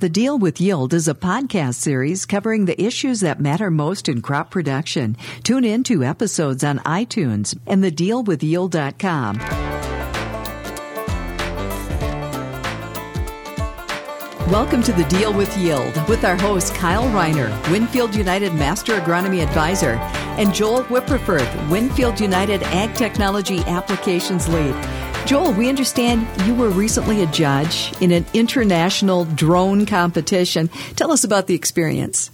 The Deal with Yield is a podcast series covering the issues that matter most in crop production. Tune in to episodes on iTunes and thedealwithyield.com. Welcome to the Deal with Yield with our host Kyle Reiner, Winfield United Master Agronomy Advisor, and Joel Wipperfurth, Winfield United Ag Technology Applications Lead. Joel, we understand you were recently a judge in an international drone competition. Tell us about the experience.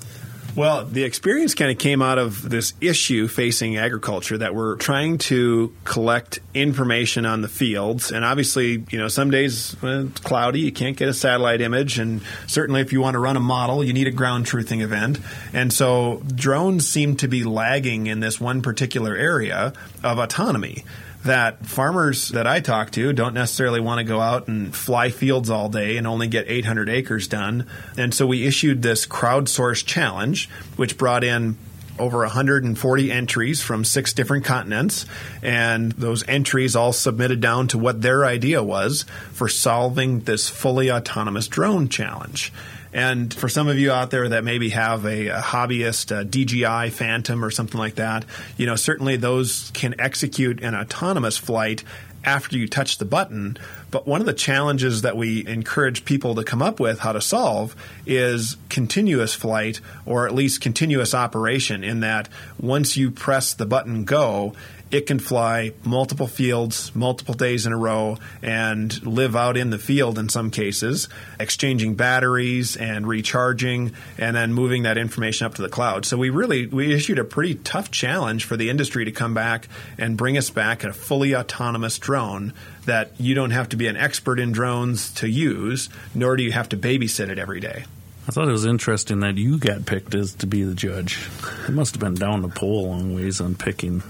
Well, the experience kind of came out of this issue facing agriculture that we're trying to collect information on the fields. And obviously, you know, some days when it's cloudy, you can't get a satellite image. And certainly, if you want to run a model, you need a ground truthing event. And so, drones seem to be lagging in this one particular area of autonomy that farmers that I talk to don't necessarily want to go out and fly fields all day and only get 800 acres done. And so we issued this crowdsourced challenge, which brought in over 140 entries from six different continents, and those entries all submitted down to what their idea was for solving this fully autonomous drone challenge. And for some of you out there that maybe have a, a hobbyist, a DJI Phantom or something like that, you know, certainly those can execute an autonomous flight after you touch the button. But one of the challenges that we encourage people to come up with how to solve is continuous flight or at least continuous operation, in that once you press the button go, it can fly multiple fields, multiple days in a row, and live out in the field in some cases, exchanging batteries and recharging, and then moving that information up to the cloud. So we really we issued a pretty tough challenge for the industry to come back and bring us back a fully autonomous drone that you don't have to be an expert in drones to use, nor do you have to babysit it every day. I thought it was interesting that you got picked as to be the judge. It must have been down the pole a long ways on picking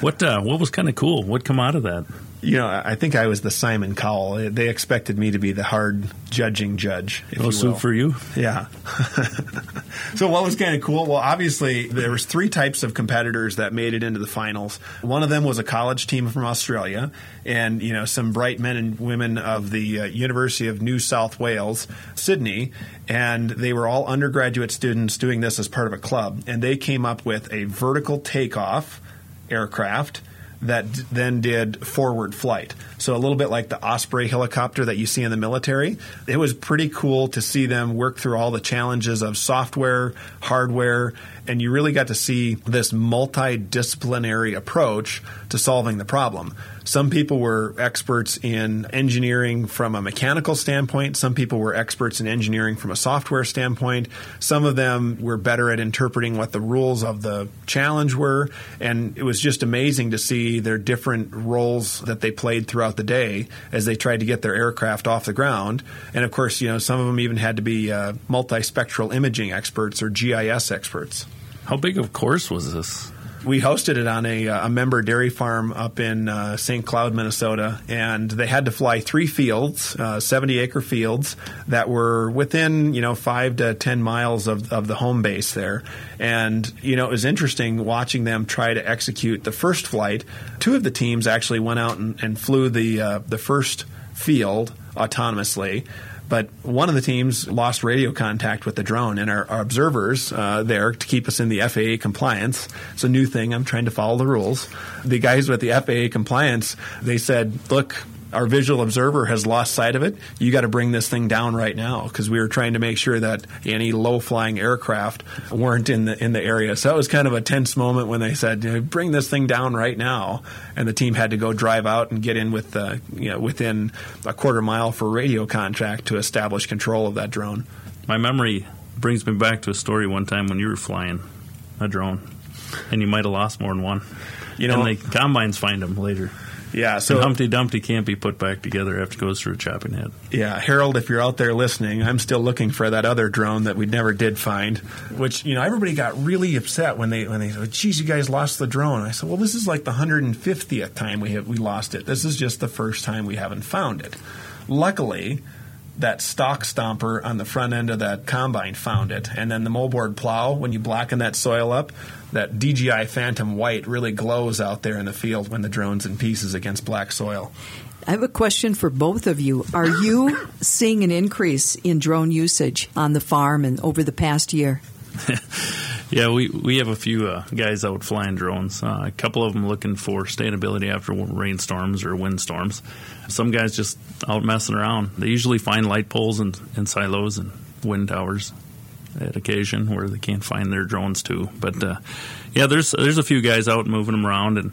what uh, what was kind of cool? What come out of that? You know, I think I was the Simon Cowell. They expected me to be the hard judging judge. If no soup for you. Yeah. so what was kind of cool? Well, obviously there was three types of competitors that made it into the finals. One of them was a college team from Australia, and you know some bright men and women of the uh, University of New South Wales, Sydney, and they were all undergraduate students doing this as part of a club, and they came up with a vertical takeoff aircraft that d- then did forward flight. So a little bit like the Osprey helicopter that you see in the military. It was pretty cool to see them work through all the challenges of software, hardware, and you really got to see this multidisciplinary approach to solving the problem. Some people were experts in engineering from a mechanical standpoint. Some people were experts in engineering from a software standpoint. Some of them were better at interpreting what the rules of the challenge were. And it was just amazing to see their different roles that they played throughout the day as they tried to get their aircraft off the ground. And of course, you know, some of them even had to be uh, multispectral imaging experts or GIS experts. How big of course was this? We hosted it on a, a member dairy farm up in uh, St. Cloud, Minnesota, and they had to fly three fields, uh, 70 acre fields that were within, you know, five to 10 miles of, of the home base there. And, you know, it was interesting watching them try to execute the first flight. Two of the teams actually went out and, and flew the, uh, the first field autonomously. But one of the teams lost radio contact with the drone, and our, our observers uh, there to keep us in the FAA compliance. It's a new thing. I'm trying to follow the rules. The guys with the FAA compliance, they said, "Look, our visual observer has lost sight of it. You got to bring this thing down right now because we were trying to make sure that any low flying aircraft weren't in the in the area. So it was kind of a tense moment when they said, "Bring this thing down right now," and the team had to go drive out and get in with uh, you know within a quarter mile for radio contact to establish control of that drone. My memory brings me back to a story one time when you were flying a drone, and you might have lost more than one. You know, and the combines find them later. Yeah, so and Humpty Dumpty can't be put back together after it goes through a chopping head. Yeah, Harold, if you're out there listening, I'm still looking for that other drone that we never did find. Which you know, everybody got really upset when they when they said, "Geez, you guys lost the drone." I said, "Well, this is like the 150th time we have we lost it. This is just the first time we haven't found it." Luckily, that stalk stomper on the front end of that combine found it, and then the moldboard plow. When you blacken that soil up, that DJI Phantom white really glows out there in the field when the drone's in pieces against black soil. I have a question for both of you. Are you seeing an increase in drone usage on the farm and over the past year? yeah, we, we have a few uh, guys out flying drones. Uh, a couple of them looking for stability after rainstorms or windstorms. Some guys just out messing around. They usually find light poles and, and silos and wind towers at occasion where they can't find their drones too. But uh, yeah, there's there's a few guys out moving them around and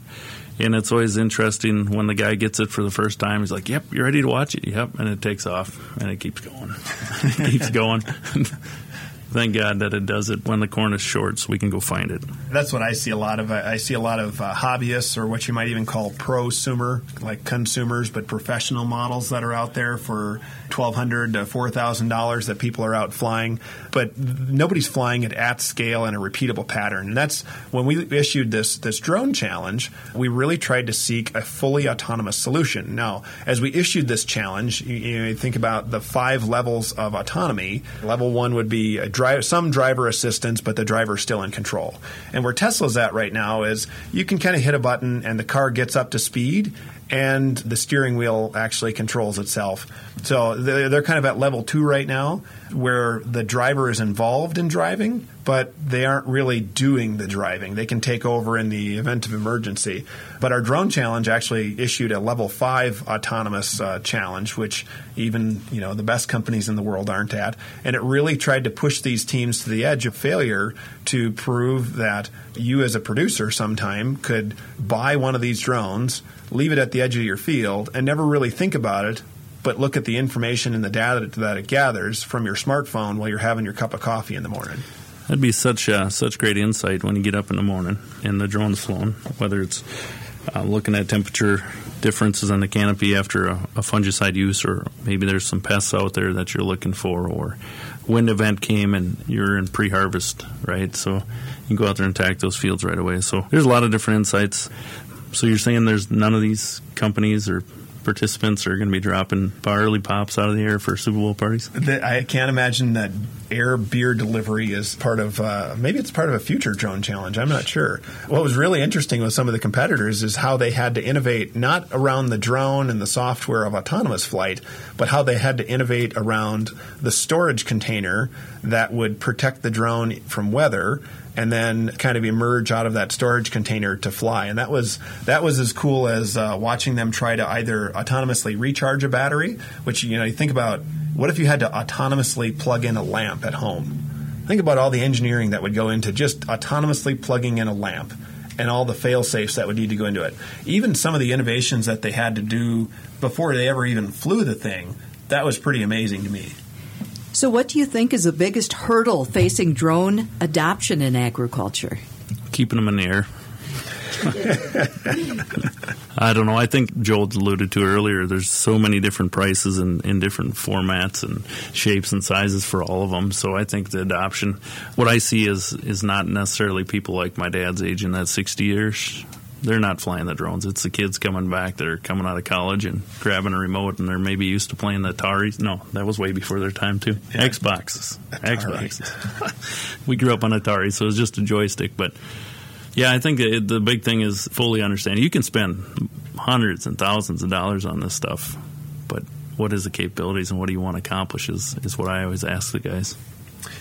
and it's always interesting when the guy gets it for the first time. He's like, "Yep, you're ready to watch it." Yep, and it takes off and it keeps going, it keeps going. thank God that it does it when the corn is short, so we can go find it. That's what I see a lot of. I see a lot of uh, hobbyists, or what you might even call prosumer, like consumers, but professional models that are out there for twelve hundred to four thousand dollars that people are out flying, but nobody's flying it at scale in a repeatable pattern. And that's when we issued this this drone challenge. We really tried to seek a fully autonomous solution. Now, as we issued this challenge, you, you think about the five levels of autonomy. Level one would be a drive, some driver assistance, but the driver's still in control. And where Tesla's at right now is you can kind of hit a button and the car gets up to speed and the steering wheel actually controls itself. So they're, they're, kind of at level two right now, where the driver is involved in driving, but they aren't really doing the driving. They can take over in the event of emergency. But our drone challenge actually issued a level five autonomous uh, challenge, which even you know the best companies in the world aren't at, and it really tried to push these teams to the edge of failure to prove that you as a producer sometime could buy one of these drones leave it at the edge of your field and never really think about it, but look at the information and the data that it gathers from your smartphone while you're having your cup of coffee in the morning. That'd be such uh, such great insight when you get up in the morning and the drone's flown, whether it's uh, looking at temperature differences on the canopy after a, a, fungicide use, or maybe there's some pests out there that you're looking for, or wind event came and you're in pre-harvest, right? So you can go out there and attack those fields right away. So there's a lot of different insights. So you're saying there's none of these companies or participants are going to be dropping barley pops out of the air for Super Bowl parties? I can't imagine that air beer delivery is part of uh, maybe it's part of a future drone challenge. I'm not sure. What was really interesting with some of the competitors is how they had to innovate not around the drone and the software of autonomous flight, but how they had to innovate around the storage container that would protect the drone from weather and then kind of emerge out of that storage container to fly. And that was that was as cool as uh, watching them try to either autonomously recharge a battery, which you know you think about what if you had to autonomously plug in a lamp at home? Think about all the engineering that would go into just autonomously plugging in a lamp and all the fail safes that would need to go into it. Even some of the innovations that they had to do before they ever even flew the thing, that was pretty amazing to me. So, what do you think is the biggest hurdle facing drone adoption in agriculture? Keeping them in the air. I don't know. I think Joel alluded to earlier. There's so many different prices and in different formats and shapes and sizes for all of them. So I think the adoption, what I see is is not necessarily people like my dad's age in that 60 years they're not flying the drones. It's the kids coming back that are coming out of college and grabbing a remote, and they're maybe used to playing the Ataris. No, that was way before their time too. Yeah. Xboxes, Atari. Xboxes. we grew up on Atari, so it was just a joystick. But yeah, I think the big thing is fully understanding. You can spend hundreds and thousands of dollars on this stuff, but what is the capabilities and what do you want to accomplish is, is what I always ask the guys.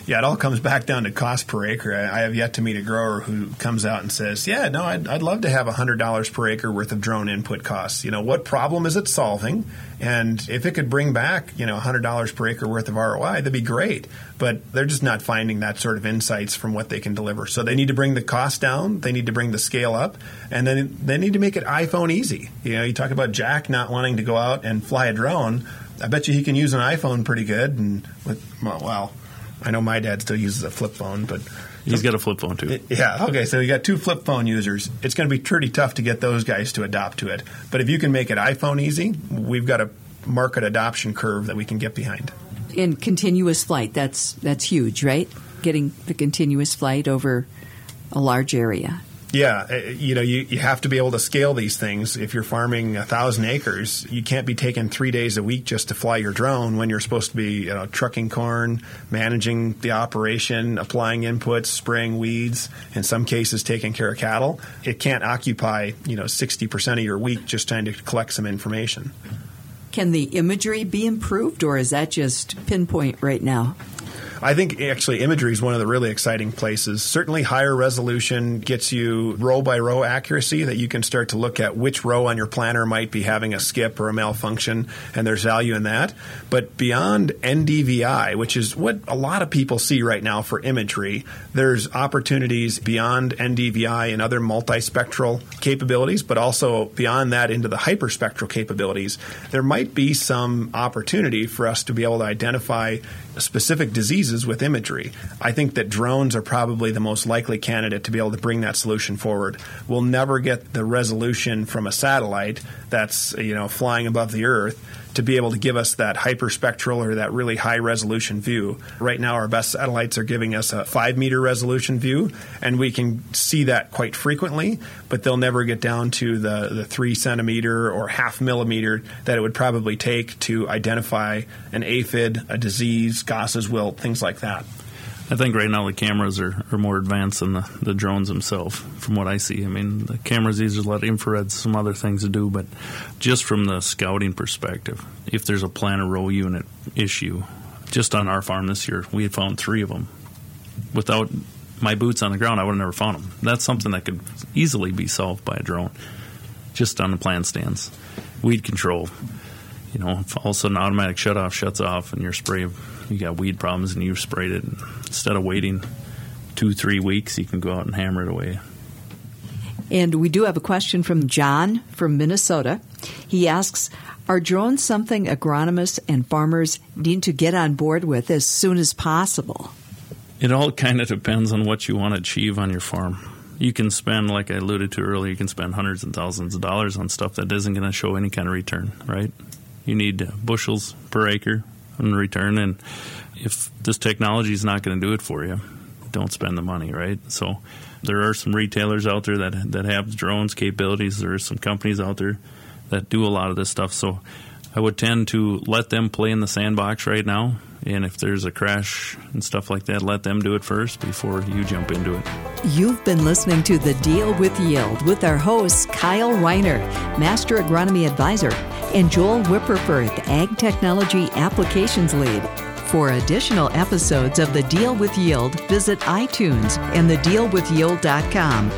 Yeah, it all comes back down to cost per acre. I, have yet to meet a grower who comes out and says, "Yeah, no, I'd, I'd love to have hundred dollars per acre worth of drone input costs. You know, what problem is it solving? And if it could bring back, you know, hundred dollars per acre worth of ROI, that'd be great. But they're just not finding that sort of insights from what they can deliver. So they need to bring the cost down. They need to bring the scale up, and then they need to make it iPhone easy. You know, you talk about Jack not wanting to go out and fly a drone. I bet you he can use an iPhone pretty good, and with well I know my dad still uses a flip phone, but he's got a flip phone too. Yeah. Okay. So you got two flip phone users. It's going to be pretty tough to get those guys to adopt to it. But if you can make it iPhone easy, we've got a market adoption curve that we can get behind. In continuous flight, that's that's huge, right? Getting the continuous flight over a large area. Yeah, uh, you know, you, you have to be able to scale these things. If you're farming a thousand acres, you can't be taking three days a week just to fly your drone when you're supposed to be you know, trucking corn, managing the operation, applying inputs, spraying weeds, in some cases taking care of cattle. It can't occupy you know 60% of your week just trying to collect some information. Can the imagery be improved, or is that just pinpoint right now? I think actually imagery is one of the really exciting places. Certainly, higher resolution gets you row by row accuracy that you can start to look at which row on your planter might be having a skip or a malfunction, and there's value in that. But beyond NDVI, which is what a lot of people see right now for imagery, there's opportunities beyond NDVI and other multispectral capabilities, but also beyond that into the hyperspectral capabilities. There might be some opportunity for us to be able to identify specific diseases with imagery. I think that drones are probably the most likely candidate to be able to bring that solution forward. We'll never get the resolution from a satellite that's you know flying above the earth to be able to give us that hyperspectral or that really high resolution view. Right now, our best satellites are giving us a five meter resolution view, and we can see that quite frequently, but they'll never get down to the, the three centimeter or half millimeter that it would probably take to identify an aphid, a disease, Goss's wilt, things like that. I think right now the cameras are, are more advanced than the, the drones themselves, from what I see. I mean, the cameras, are a lot of infrared, some other things to do, but just from the scouting perspective, if there's a planter row unit issue, just on our farm this year, we had found three of them. Without my boots on the ground, I would have never found them. That's something that could easily be solved by a drone, just on the plant stands. Weed control, you know, if all of a sudden automatic shut off shuts off and your spray you got weed problems and you've sprayed it, instead of waiting two, three weeks, you can go out and hammer it away. And we do have a question from John from Minnesota. He asks, are drones something agronomists and farmers need to get on board with as soon as possible? It all kind of depends on what you want to achieve on your farm. You can spend, like I alluded to earlier, you can spend hundreds and thousands of dollars on stuff that isn't going to show any kind of return, right? You need bushels per acre in return. And if this technology is not going to do it for you, don't spend the money, right? So there are some retailers out there that that have drones capabilities. There are some companies out there that do a lot of this stuff. So I would tend to let them play in the sandbox right now. And if there's a crash and stuff like that, let them do it first before you jump into it. You've been listening to The Deal with Yield with our host, Kyle Reiner, Master Agronomy Advisor, and Joel Wipperfurth, Ag Technology Applications Lead. For additional episodes of The Deal with Yield, visit iTunes and thedealwithyield.com.